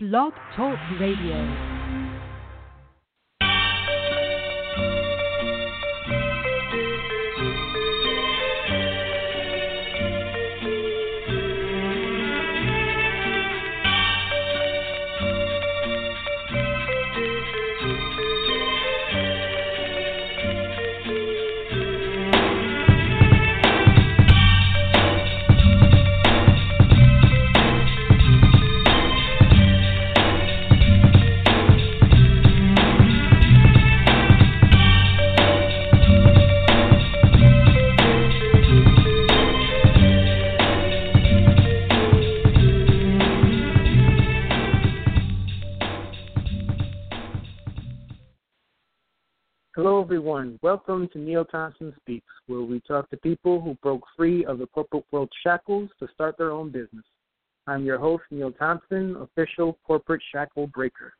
Blog Talk Radio. Everyone. Welcome to Neil Thompson Speaks, where we talk to people who broke free of the corporate world shackles to start their own business. I'm your host, Neil Thompson, official corporate shackle breaker.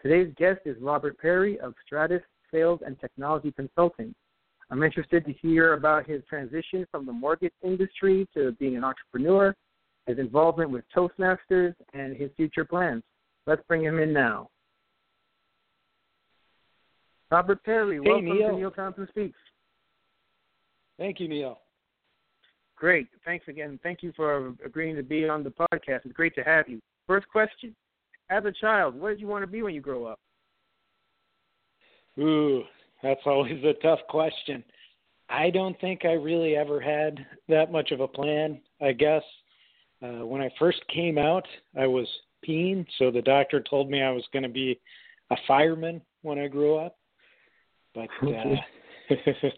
Today's guest is Robert Perry of Stratus Sales and Technology Consulting. I'm interested to hear about his transition from the mortgage industry to being an entrepreneur, his involvement with Toastmasters, and his future plans. Let's bring him in now. Robert Perry, hey, welcome Neil. to Neil Thompson Speaks. Thank you, Neil. Great. Thanks again. Thank you for agreeing to be on the podcast. It's great to have you. First question As a child, what did you want to be when you grow up? Ooh, that's always a tough question. I don't think I really ever had that much of a plan. I guess uh, when I first came out, I was peeing, so the doctor told me I was going to be a fireman when I grew up. But uh,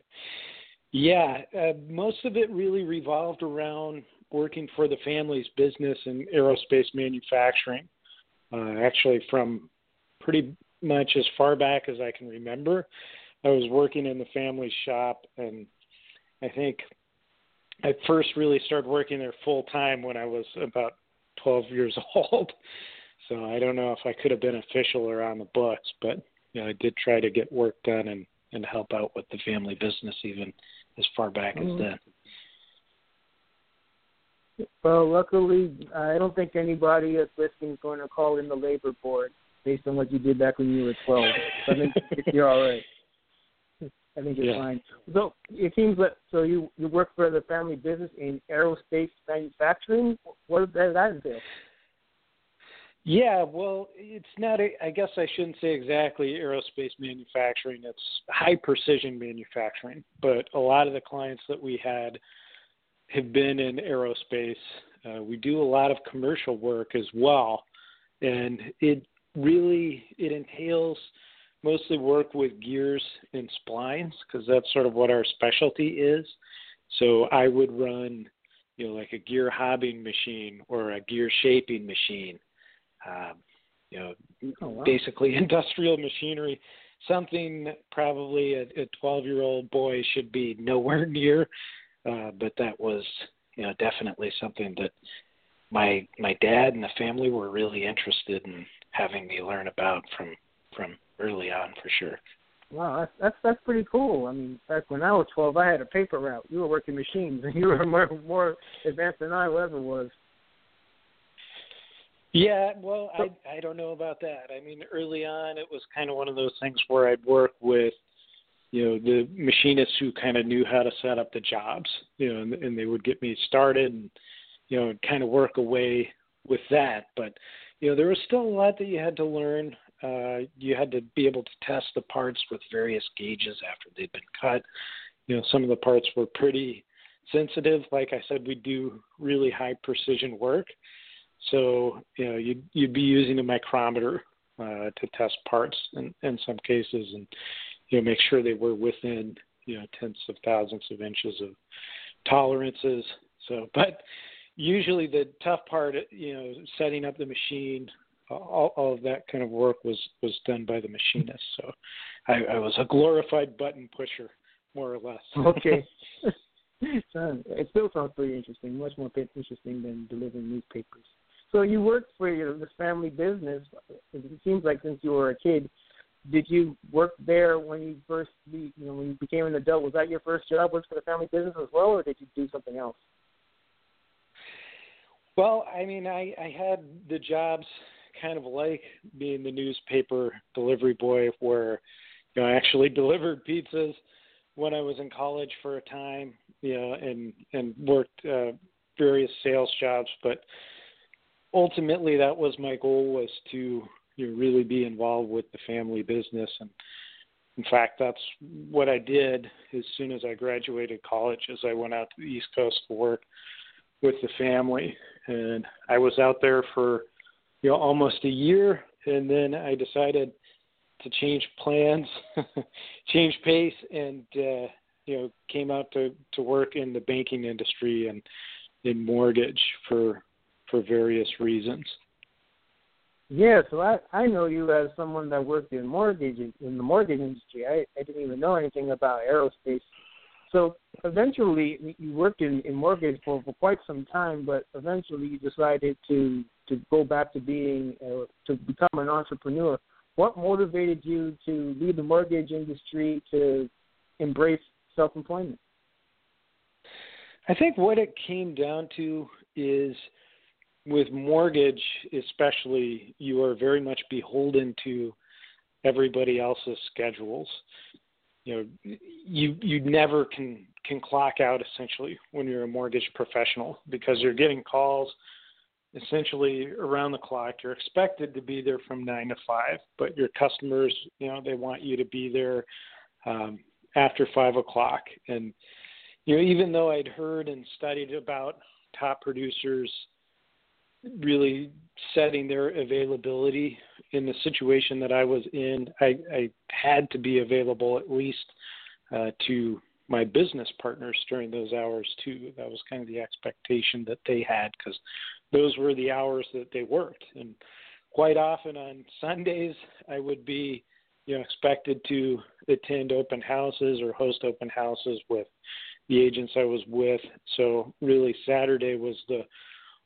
yeah, uh, most of it really revolved around working for the family's business in aerospace manufacturing. Uh, actually, from pretty much as far back as I can remember, I was working in the family shop, and I think I first really started working there full time when I was about 12 years old. So I don't know if I could have been official or on the books, but you know, I did try to get work done and and help out with the family business even as far back mm-hmm. as then. Well, luckily, I don't think anybody that's listening is going to call in the labor board based on what you did back when you were 12. So I think you're all right. I think you're yeah. fine. So it seems that so you you work for the family business in aerospace manufacturing. What does that entail? Yeah, well, it's not. A, I guess I shouldn't say exactly aerospace manufacturing. It's high precision manufacturing. But a lot of the clients that we had have been in aerospace. Uh, we do a lot of commercial work as well, and it really it entails mostly work with gears and splines because that's sort of what our specialty is. So I would run, you know, like a gear hobbing machine or a gear shaping machine um, you know, oh, wow. basically industrial machinery, something probably a 12 year old boy should be nowhere near. Uh, but that was, you know, definitely something that my my dad and the family were really interested in having me learn about from from early on for sure. Wow, that's that's that's pretty cool. I mean, back when I was twelve, I had a paper route. You were working machines, and you were more more advanced than I ever was. Yeah, well, I I don't know about that. I mean, early on, it was kind of one of those things where I'd work with, you know, the machinists who kind of knew how to set up the jobs, you know, and, and they would get me started, and you know, kind of work away with that. But you know, there was still a lot that you had to learn. Uh, you had to be able to test the parts with various gauges after they'd been cut. You know, some of the parts were pretty sensitive. Like I said, we do really high precision work so you know you'd you'd be using a micrometer uh, to test parts in, in some cases, and you know make sure they were within you know tenths of thousandths of inches of tolerances. So, but usually the tough part, you know, setting up the machine, all, all of that kind of work was was done by the machinist. So, I, I was a glorified button pusher, more or less. Okay. it still sounds pretty interesting, much more interesting than delivering newspapers. So you worked for your this family business. It seems like since you were a kid, did you work there when you first, you know, when you became an adult? Was that your first job? Was for the family business as well, or did you do something else? Well, I mean, I I had the jobs kind of like being the newspaper delivery boy, where you know I actually delivered pizzas when I was in college for a time, you know, and and worked uh, various sales jobs. But ultimately, that was my goal was to you know, really be involved with the family business. And in fact that's what I did as soon as I graduated college as I went out to the East Coast to work with the family. And I was out there for you know almost a year. And then I decided to change plans, change pace and uh you know came out to to work in the banking industry and in mortgage for for various reasons. Yeah, so I I know you as someone that worked in mortgage in the mortgage industry. I I didn't even know anything about aerospace. So eventually, you worked in in mortgage for for quite some time, but eventually you decided to to go back to being uh, to become an entrepreneur. What motivated you to leave the mortgage industry to embrace self employment? I think what it came down to is with mortgage especially you are very much beholden to everybody else's schedules. You know you you never can can clock out essentially when you're a mortgage professional because you're getting calls essentially around the clock. You're expected to be there from 9 to 5 but your customers you know they want you to be there um after 5 o'clock. And you know even though I'd heard and studied about top producers really setting their availability in the situation that I was in. I, I had to be available at least uh, to my business partners during those hours too. That was kind of the expectation that they had because those were the hours that they worked. And quite often on Sundays, I would be, you know, expected to attend open houses or host open houses with the agents I was with. So really, Saturday was the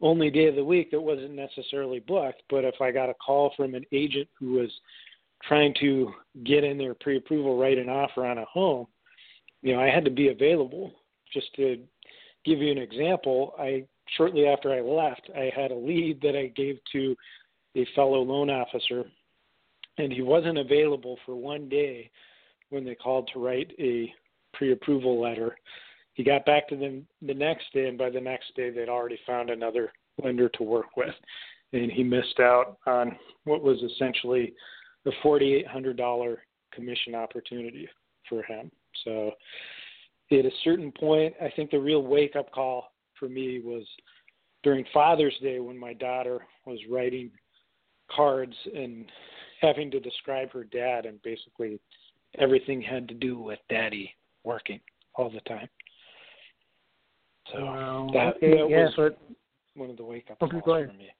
only day of the week that wasn't necessarily booked. But if I got a call from an agent who was trying to get in their pre-approval, write an offer on a home, you know, I had to be available. Just to give you an example, I shortly after I left, I had a lead that I gave to a fellow loan officer, and he wasn't available for one day when they called to write a pre-approval letter he got back to them the next day, and by the next day, they'd already found another lender to work with, and he missed out on what was essentially a forty-eight hundred dollar commission opportunity for him. So, at a certain point, I think the real wake-up call for me was during Father's Day when my daughter was writing cards and having to describe her dad, and basically everything had to do with daddy working all the time. So wow. that, okay, that yeah, was one of the wake up calls for me.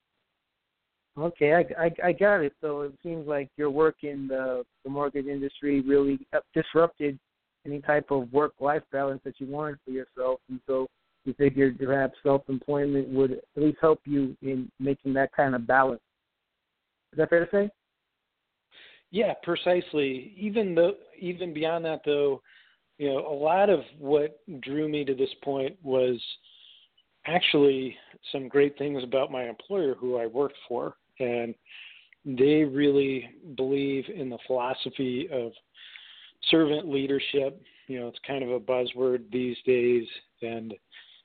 Okay, I, I I got it. So it seems like your work in the the mortgage industry really uh, disrupted any type of work life balance that you wanted for yourself, and so you figured perhaps self employment would at least help you in making that kind of balance. Is that fair to say? Yeah, precisely. Even though, even beyond that, though, you know, a lot of what drew me to this point was actually some great things about my employer who I worked for. And they really believe in the philosophy of servant leadership. You know, it's kind of a buzzword these days. And,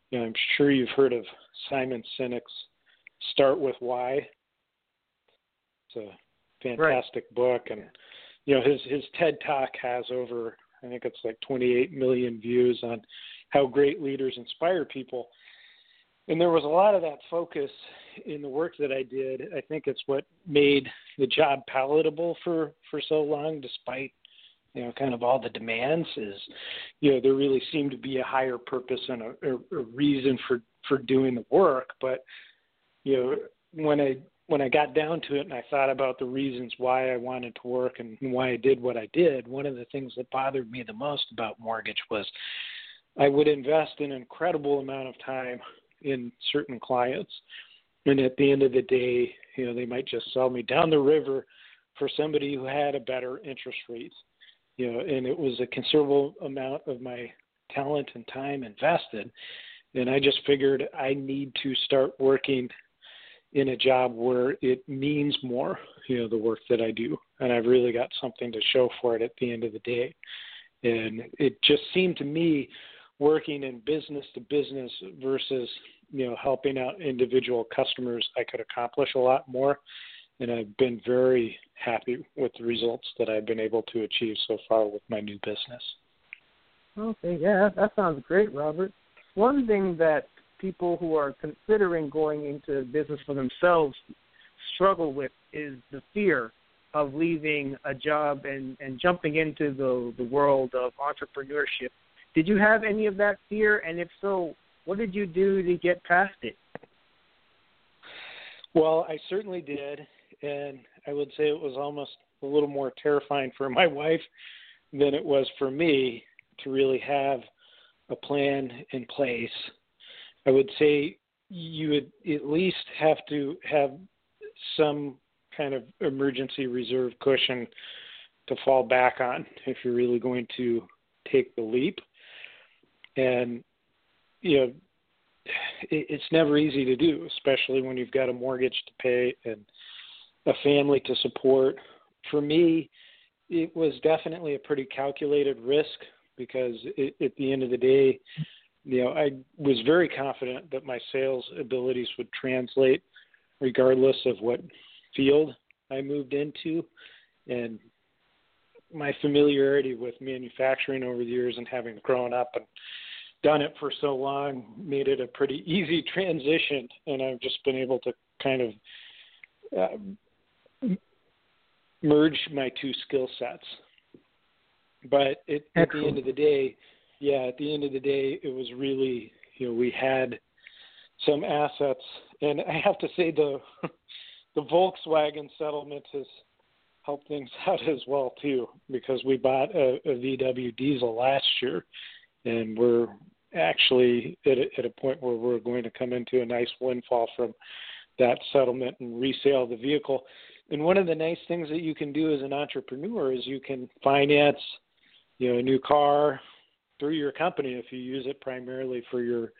you know, I'm sure you've heard of Simon Sinek's Start With Why. It's a fantastic right. book. And, you know, his, his TED Talk has over I think it's like 28 million views on how great leaders inspire people. And there was a lot of that focus in the work that I did. I think it's what made the job palatable for for so long, despite you know kind of all the demands. Is you know there really seemed to be a higher purpose and a, a, a reason for for doing the work. But you know when I when I got down to it and I thought about the reasons why I wanted to work and why I did what I did, one of the things that bothered me the most about mortgage was I would invest an incredible amount of time in certain clients. And at the end of the day, you know, they might just sell me down the river for somebody who had a better interest rate. You know, and it was a considerable amount of my talent and time invested. And I just figured I need to start working in a job where it means more, you know, the work that I do, and I've really got something to show for it at the end of the day. And it just seemed to me working in business to business versus you know helping out individual customers i could accomplish a lot more. And i've been very happy with the results that i've been able to achieve so far with my new business. Okay yeah that sounds great robert. One thing that people who are considering going into business for themselves struggle with is the fear of leaving a job and, and jumping into the, the world of entrepreneurship did you have any of that fear? And if so, what did you do to get past it? Well, I certainly did. And I would say it was almost a little more terrifying for my wife than it was for me to really have a plan in place. I would say you would at least have to have some kind of emergency reserve cushion to fall back on if you're really going to take the leap and you know it, it's never easy to do, especially when you've got a mortgage to pay and a family to support. For me, it was definitely a pretty calculated risk because it, at the end of the day, you know, I was very confident that my sales abilities would translate regardless of what field I moved into. And my familiarity with manufacturing over the years and having grown up and done it for so long made it a pretty easy transition and I've just been able to kind of uh, merge my two skill sets. But it, at the end of the day, yeah, at the end of the day, it was really, you know, we had some assets, and I have to say the the Volkswagen settlement has helped things out as well too because we bought a, a VW diesel last year and we're actually at a, at a point where we're going to come into a nice windfall from that settlement and resale the vehicle. And one of the nice things that you can do as an entrepreneur is you can finance, you know, a new car through your company if you use it primarily for your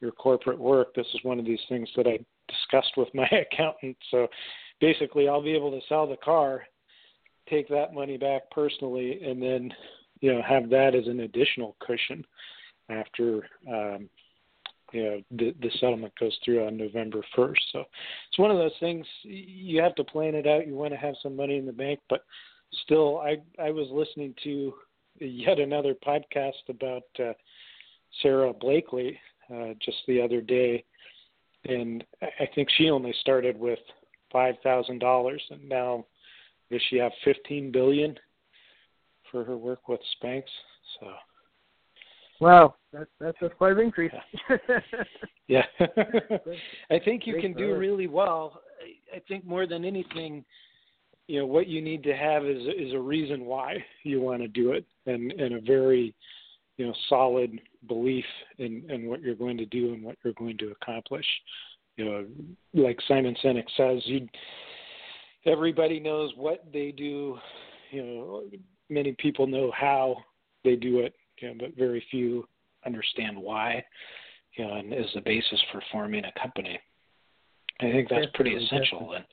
your corporate work. This is one of these things that I discussed with my accountant. So basically, I'll be able to sell the car take that money back personally and then you know have that as an additional cushion after um, you know the, the settlement goes through on November 1st. So it's one of those things you have to plan it out. You want to have some money in the bank, but still, I I was listening to yet another podcast about uh, Sara Blakely uh, just the other day, and I think she only started with five thousand dollars, and now does she have 15 billion for her work with Spanx? So. Wow, that's that's a quite an increase. yeah, I think you can do really well. I think more than anything, you know, what you need to have is is a reason why you want to do it, and and a very, you know, solid belief in in what you're going to do and what you're going to accomplish. You know, like Simon Sinek says, you everybody knows what they do. You know, many people know how they do it, you know, but very few understand why. You know, and is the basis for forming a company. I think that's pretty essential, and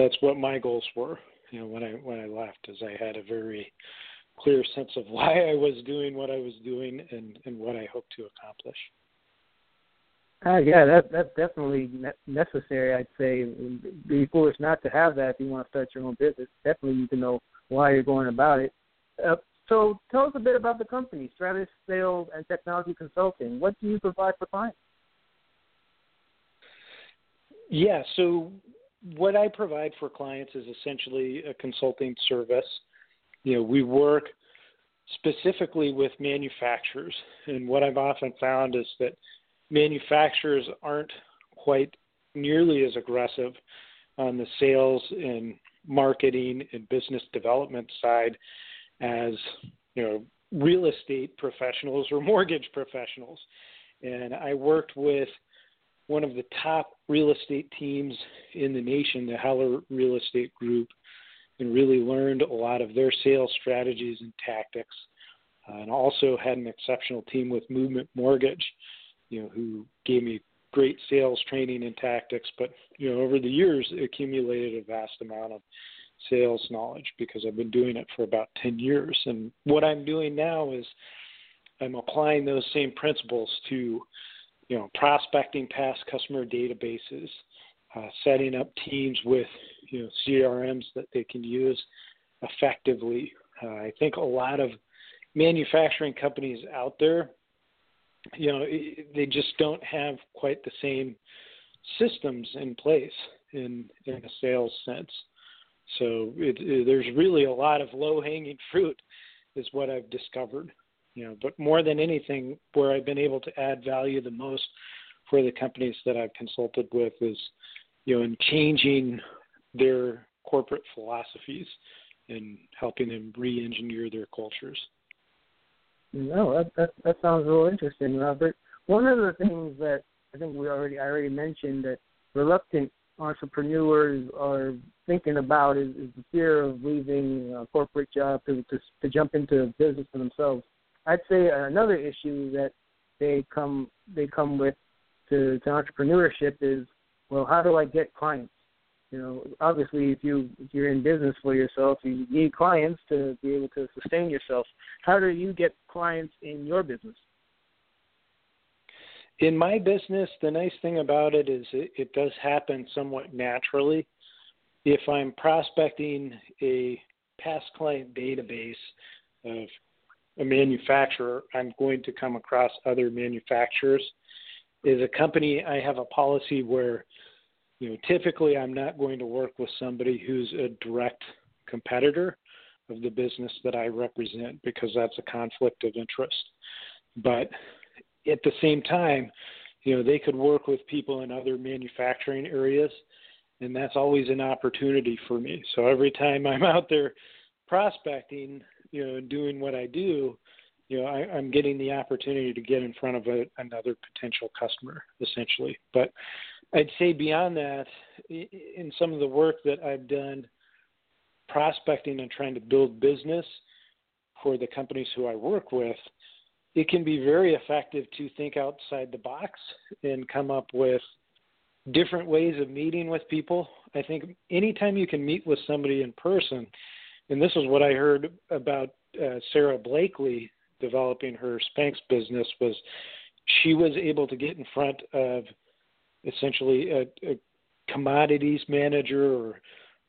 that's what my goals were. You know, when I when I left, is I had a very clear sense of why I was doing what I was doing and and what I hoped to accomplish. Uh, yeah, that that's definitely necessary. I'd say be foolish not to have that if you want to start your own business. Definitely, need to know why you're going about it. Uh, so, tell us a bit about the company, Stratus Sales and Technology Consulting. What do you provide for clients? Yeah, so what I provide for clients is essentially a consulting service. You know, we work specifically with manufacturers, and what I've often found is that manufacturers aren't quite nearly as aggressive on the sales and marketing and business development side as you know real estate professionals or mortgage professionals and i worked with one of the top real estate teams in the nation the heller real estate group and really learned a lot of their sales strategies and tactics uh, and also had an exceptional team with movement mortgage you know, who gave me great sales training and tactics, but you know, over the years, accumulated a vast amount of sales knowledge because I've been doing it for about 10 years. And what I'm doing now is I'm applying those same principles to, you know, prospecting past customer databases, uh, setting up teams with, you know, CRMs that they can use effectively. Uh, I think a lot of manufacturing companies out there, you know, they just don't have quite the same systems in place in in a sales sense. So it, it, there's really a lot of low hanging fruit, is what I've discovered. You know, but more than anything, where I've been able to add value the most for the companies that I've consulted with is, you know, in changing their corporate philosophies and helping them re-engineer their cultures. No, that, that that sounds real interesting, Robert. One of the things that I think we already I already mentioned that reluctant entrepreneurs are thinking about is, is the fear of leaving a corporate job to, to to jump into business for themselves. I'd say another issue that they come they come with to, to entrepreneurship is well, how do I get clients? You know, obviously, if you if you're in business for yourself, you need clients to be able to sustain yourself. How do you get clients in your business? in my business, the nice thing about it is it, it does happen somewhat naturally. If I'm prospecting a past client database of a manufacturer, I'm going to come across other manufacturers. Is a company, I have a policy where, you know, typically I'm not going to work with somebody who's a direct competitor of the business that I represent because that's a conflict of interest. But at the same time, you know, they could work with people in other manufacturing areas, and that's always an opportunity for me. So every time I'm out there prospecting, you know, doing what I do, you know, I, I'm getting the opportunity to get in front of a, another potential customer, essentially. But I'd say beyond that, in some of the work that I've done prospecting and trying to build business for the companies who I work with, it can be very effective to think outside the box and come up with different ways of meeting with people. I think anytime you can meet with somebody in person, and this is what I heard about uh, Sara Blakely developing her Spanx business was she was able to get in front of essentially a, a commodities manager or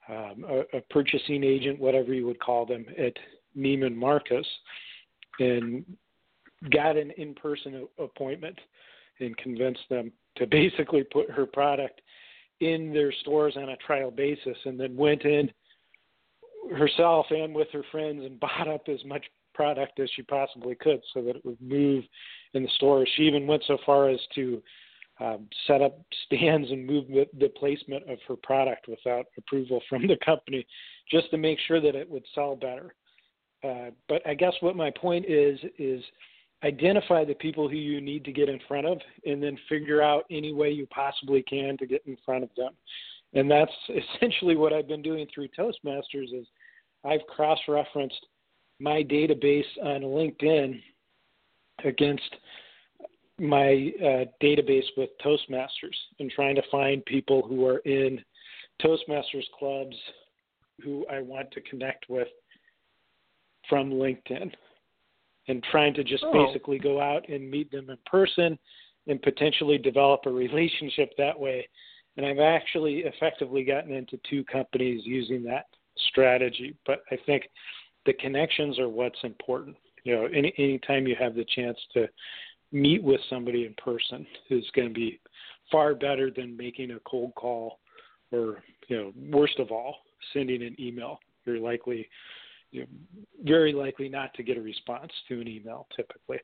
um, a, a purchasing agent, whatever you would call them, at Neiman Marcus, and got an in-person appointment and convinced them to basically put her product in their stores on a trial basis and then went in herself and with her friends and bought up as much product as she possibly could so that it would move in the store. She even went so far as to um, set up stands and move the, the placement of her product without approval from the company just to make sure that it would sell better. Uh, but I guess what my point is is identify the people who you need to get in front of and then figure out any way you possibly can to get in front of them and that's essentially what i've been doing through toastmasters is i've cross-referenced my database on linkedin against my uh, database with toastmasters and trying to find people who are in toastmasters clubs who i want to connect with from linkedin and trying to just oh. basically go out and meet them in person and potentially develop a relationship that way. And I've actually effectively gotten into two companies using that strategy. But I think the connections are what's important. You know, any anytime you have the chance to meet with somebody in person is going to be far better than making a cold call or, you know, worst of all, sending an email. You're likely you're very likely not to get a response to an email typically.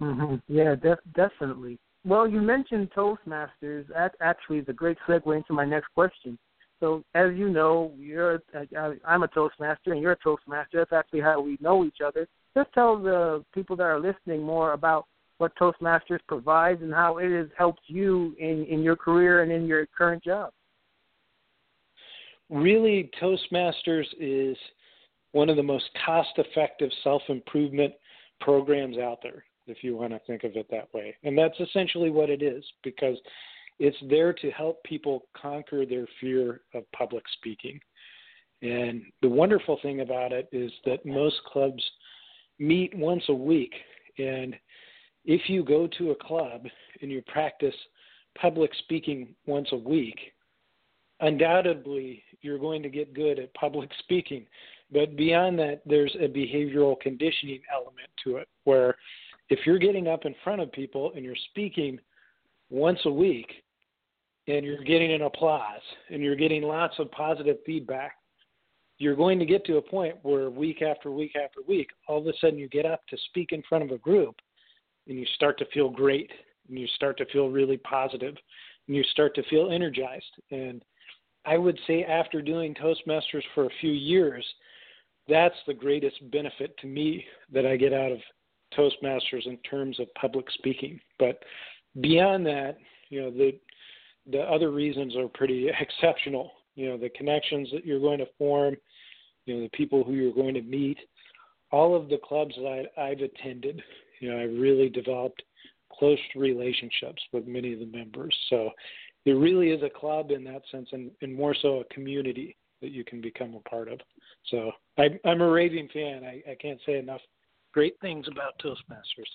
Mm-hmm. Yeah, def- definitely. Well, you mentioned Toastmasters. That actually is a great segue into my next question. So, as you know, you're I'm a Toastmaster and you're a Toastmaster. That's actually how we know each other. Just tell the people that are listening more about what Toastmasters provides and how it has helped you in in your career and in your current job really, Toastmasters is one of the most cost effective self improvement programs out there. If you want to think of it that way. And that's essentially what it is because it's there to help people conquer their fear of public speaking. And the wonderful thing about it is that most clubs meet once a week. And if you go to a club and you practice public speaking once a week, undoubtedly you're going to get good at public speaking. But beyond that, there's a behavioral conditioning element to it where if you're getting up in front of people and you're speaking once a week and you're getting an applause and you're getting lots of positive feedback, you're going to get to a point where week after week after week, all of a sudden you get up to speak in front of a group and you start to feel great and you start to feel really positive and you start to feel energized. And I would say after doing Toastmasters for a few years, that's the greatest benefit to me that I get out of Toastmasters in terms of public speaking. But beyond that, you know, the the other reasons are pretty exceptional. You know, the connections that you're going to form, you know, the people who you're going to meet, all of the clubs that I, I've attended, you know, I really developed close relationships with many of the members. So it really is a club in that sense, and, and more so a community that you can become a part of. So I, I'm a raving fan. I, I can't say enough great things about Toastmasters.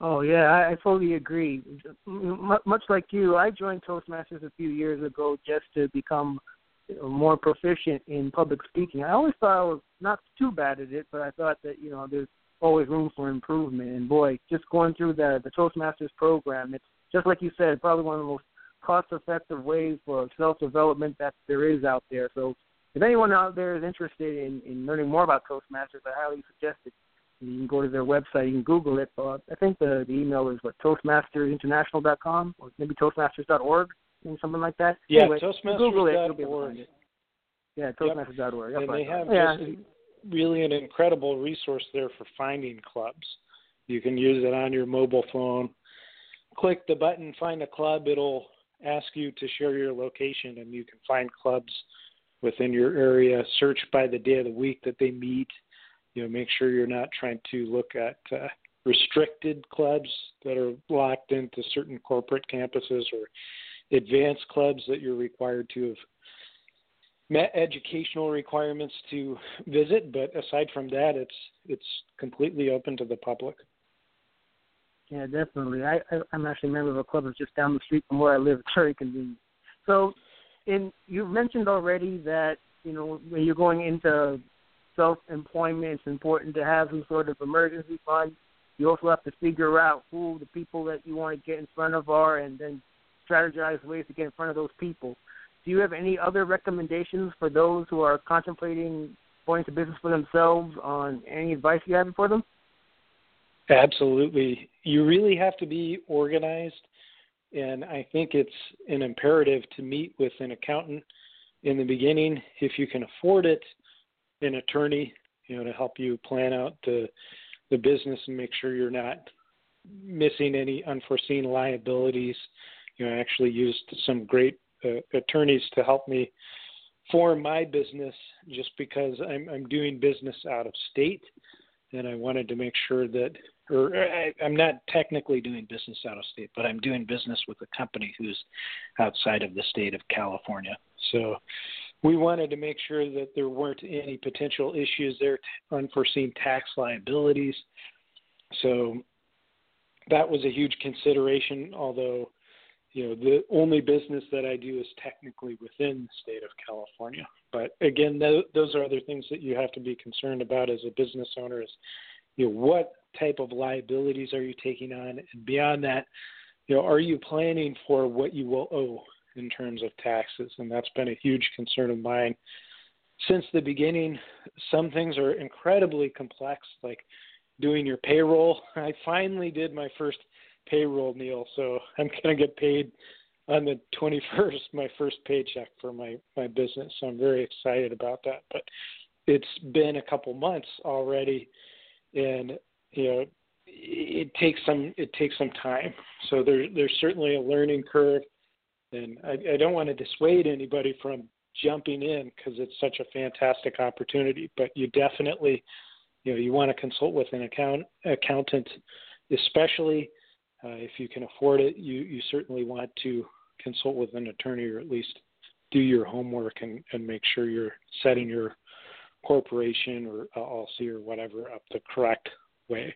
Oh yeah, I, I fully agree. Much like you, I joined Toastmasters a few years ago just to become more proficient in public speaking. I always thought I was not too bad at it, but I thought that you know there's always room for improvement. And boy, just going through the the Toastmasters program, it's just like you said, probably one of the most cost-effective ways for self-development that there is out there. So, if anyone out there is interested in, in learning more about Toastmasters, I highly suggest it. You can go to their website. You can Google it. Uh, I think the, the email is what toastmastersinternational.com or maybe toastmasters.org and something like that. Yeah, anyway, toastmasters.org. Google it. You'll be able to find it. Yeah, toastmasters.org. Yep. And they have yeah. just really an incredible resource there for finding clubs. You can use it on your mobile phone. Click the button, find a club. It'll ask you to share your location, and you can find clubs within your area. Search by the day of the week that they meet. You know, make sure you're not trying to look at uh, restricted clubs that are locked into certain corporate campuses or advanced clubs that you're required to have met educational requirements to visit. But aside from that, it's it's completely open to the public. Yeah, definitely. I, I I'm actually a member of a club that's just down the street from where I live. It's very convenient. So, in you mentioned already that you know when you're going into self-employment, it's important to have some sort of emergency fund. You also have to figure out who the people that you want to get in front of are, and then strategize ways to get in front of those people. Do you have any other recommendations for those who are contemplating going into business for themselves on any advice you have for them? Absolutely. You really have to be organized. And I think it's an imperative to meet with an accountant in the beginning if you can afford it, an attorney, you know, to help you plan out the the business and make sure you're not missing any unforeseen liabilities. You know, I actually used some great uh, attorneys to help me form my business just because I'm I'm doing business out of state and I wanted to make sure that or I, I'm not technically doing business out of state, but I'm doing business with a company who's outside of the state of California. So we wanted to make sure that there weren't any potential issues there, unforeseen tax liabilities. So that was a huge consideration, although you know the only business that I do is technically within the state of California. But again, th- those are other things that you have to be concerned about as a business owner. Is you know what type of liabilities are you taking on, and beyond that, you know, are you planning for what you will owe in terms of taxes? And that's been a huge concern of mine since the beginning. Some things are incredibly complex, like doing your payroll. I finally did my first payroll, Neil, so I'm going to get paid on the 21st, my first paycheck for my my business. So I'm very excited about that. But it's been a couple months already, and you know it takes some it takes some time. So there's there's certainly a learning curve, and I, I don't want to dissuade anybody from jumping in because it's such a fantastic opportunity. But you definitely, you know, you want to consult with an account accountant especially uh, if you can afford it, you, you certainly want to consult with an attorney or at least do your homework and, and make sure you're setting your corporation or LLC or whatever up the correct way.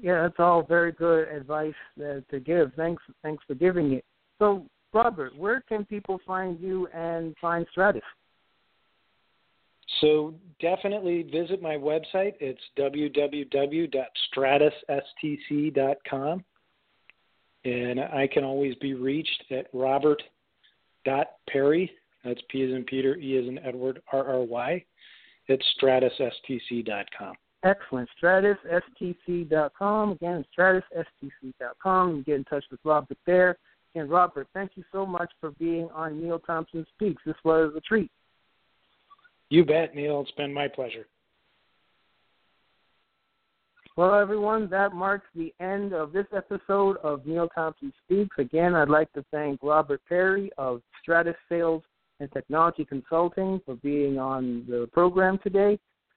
Yeah, that's all very good advice uh, to give. Thanks, thanks for giving it. So, Robert, where can people find you and find Stratus? So definitely visit my website. It's www.stratusstc.com. And I can always be reached at robert.perry, that's P as in Peter, E as in Edward, R-R-Y, at stratusstc.com. Excellent. StratusSTC.com. Again, StratusSTC.com. You get in touch with Robert there. And Robert, thank you so much for being on Neil Thompson Speaks. This was a treat. You bet, Neil. It's been my pleasure. Well, everyone, that marks the end of this episode of Neil Thompson Speaks. Again, I'd like to thank Robert Perry of Stratus Sales and Technology Consulting for being on the program today.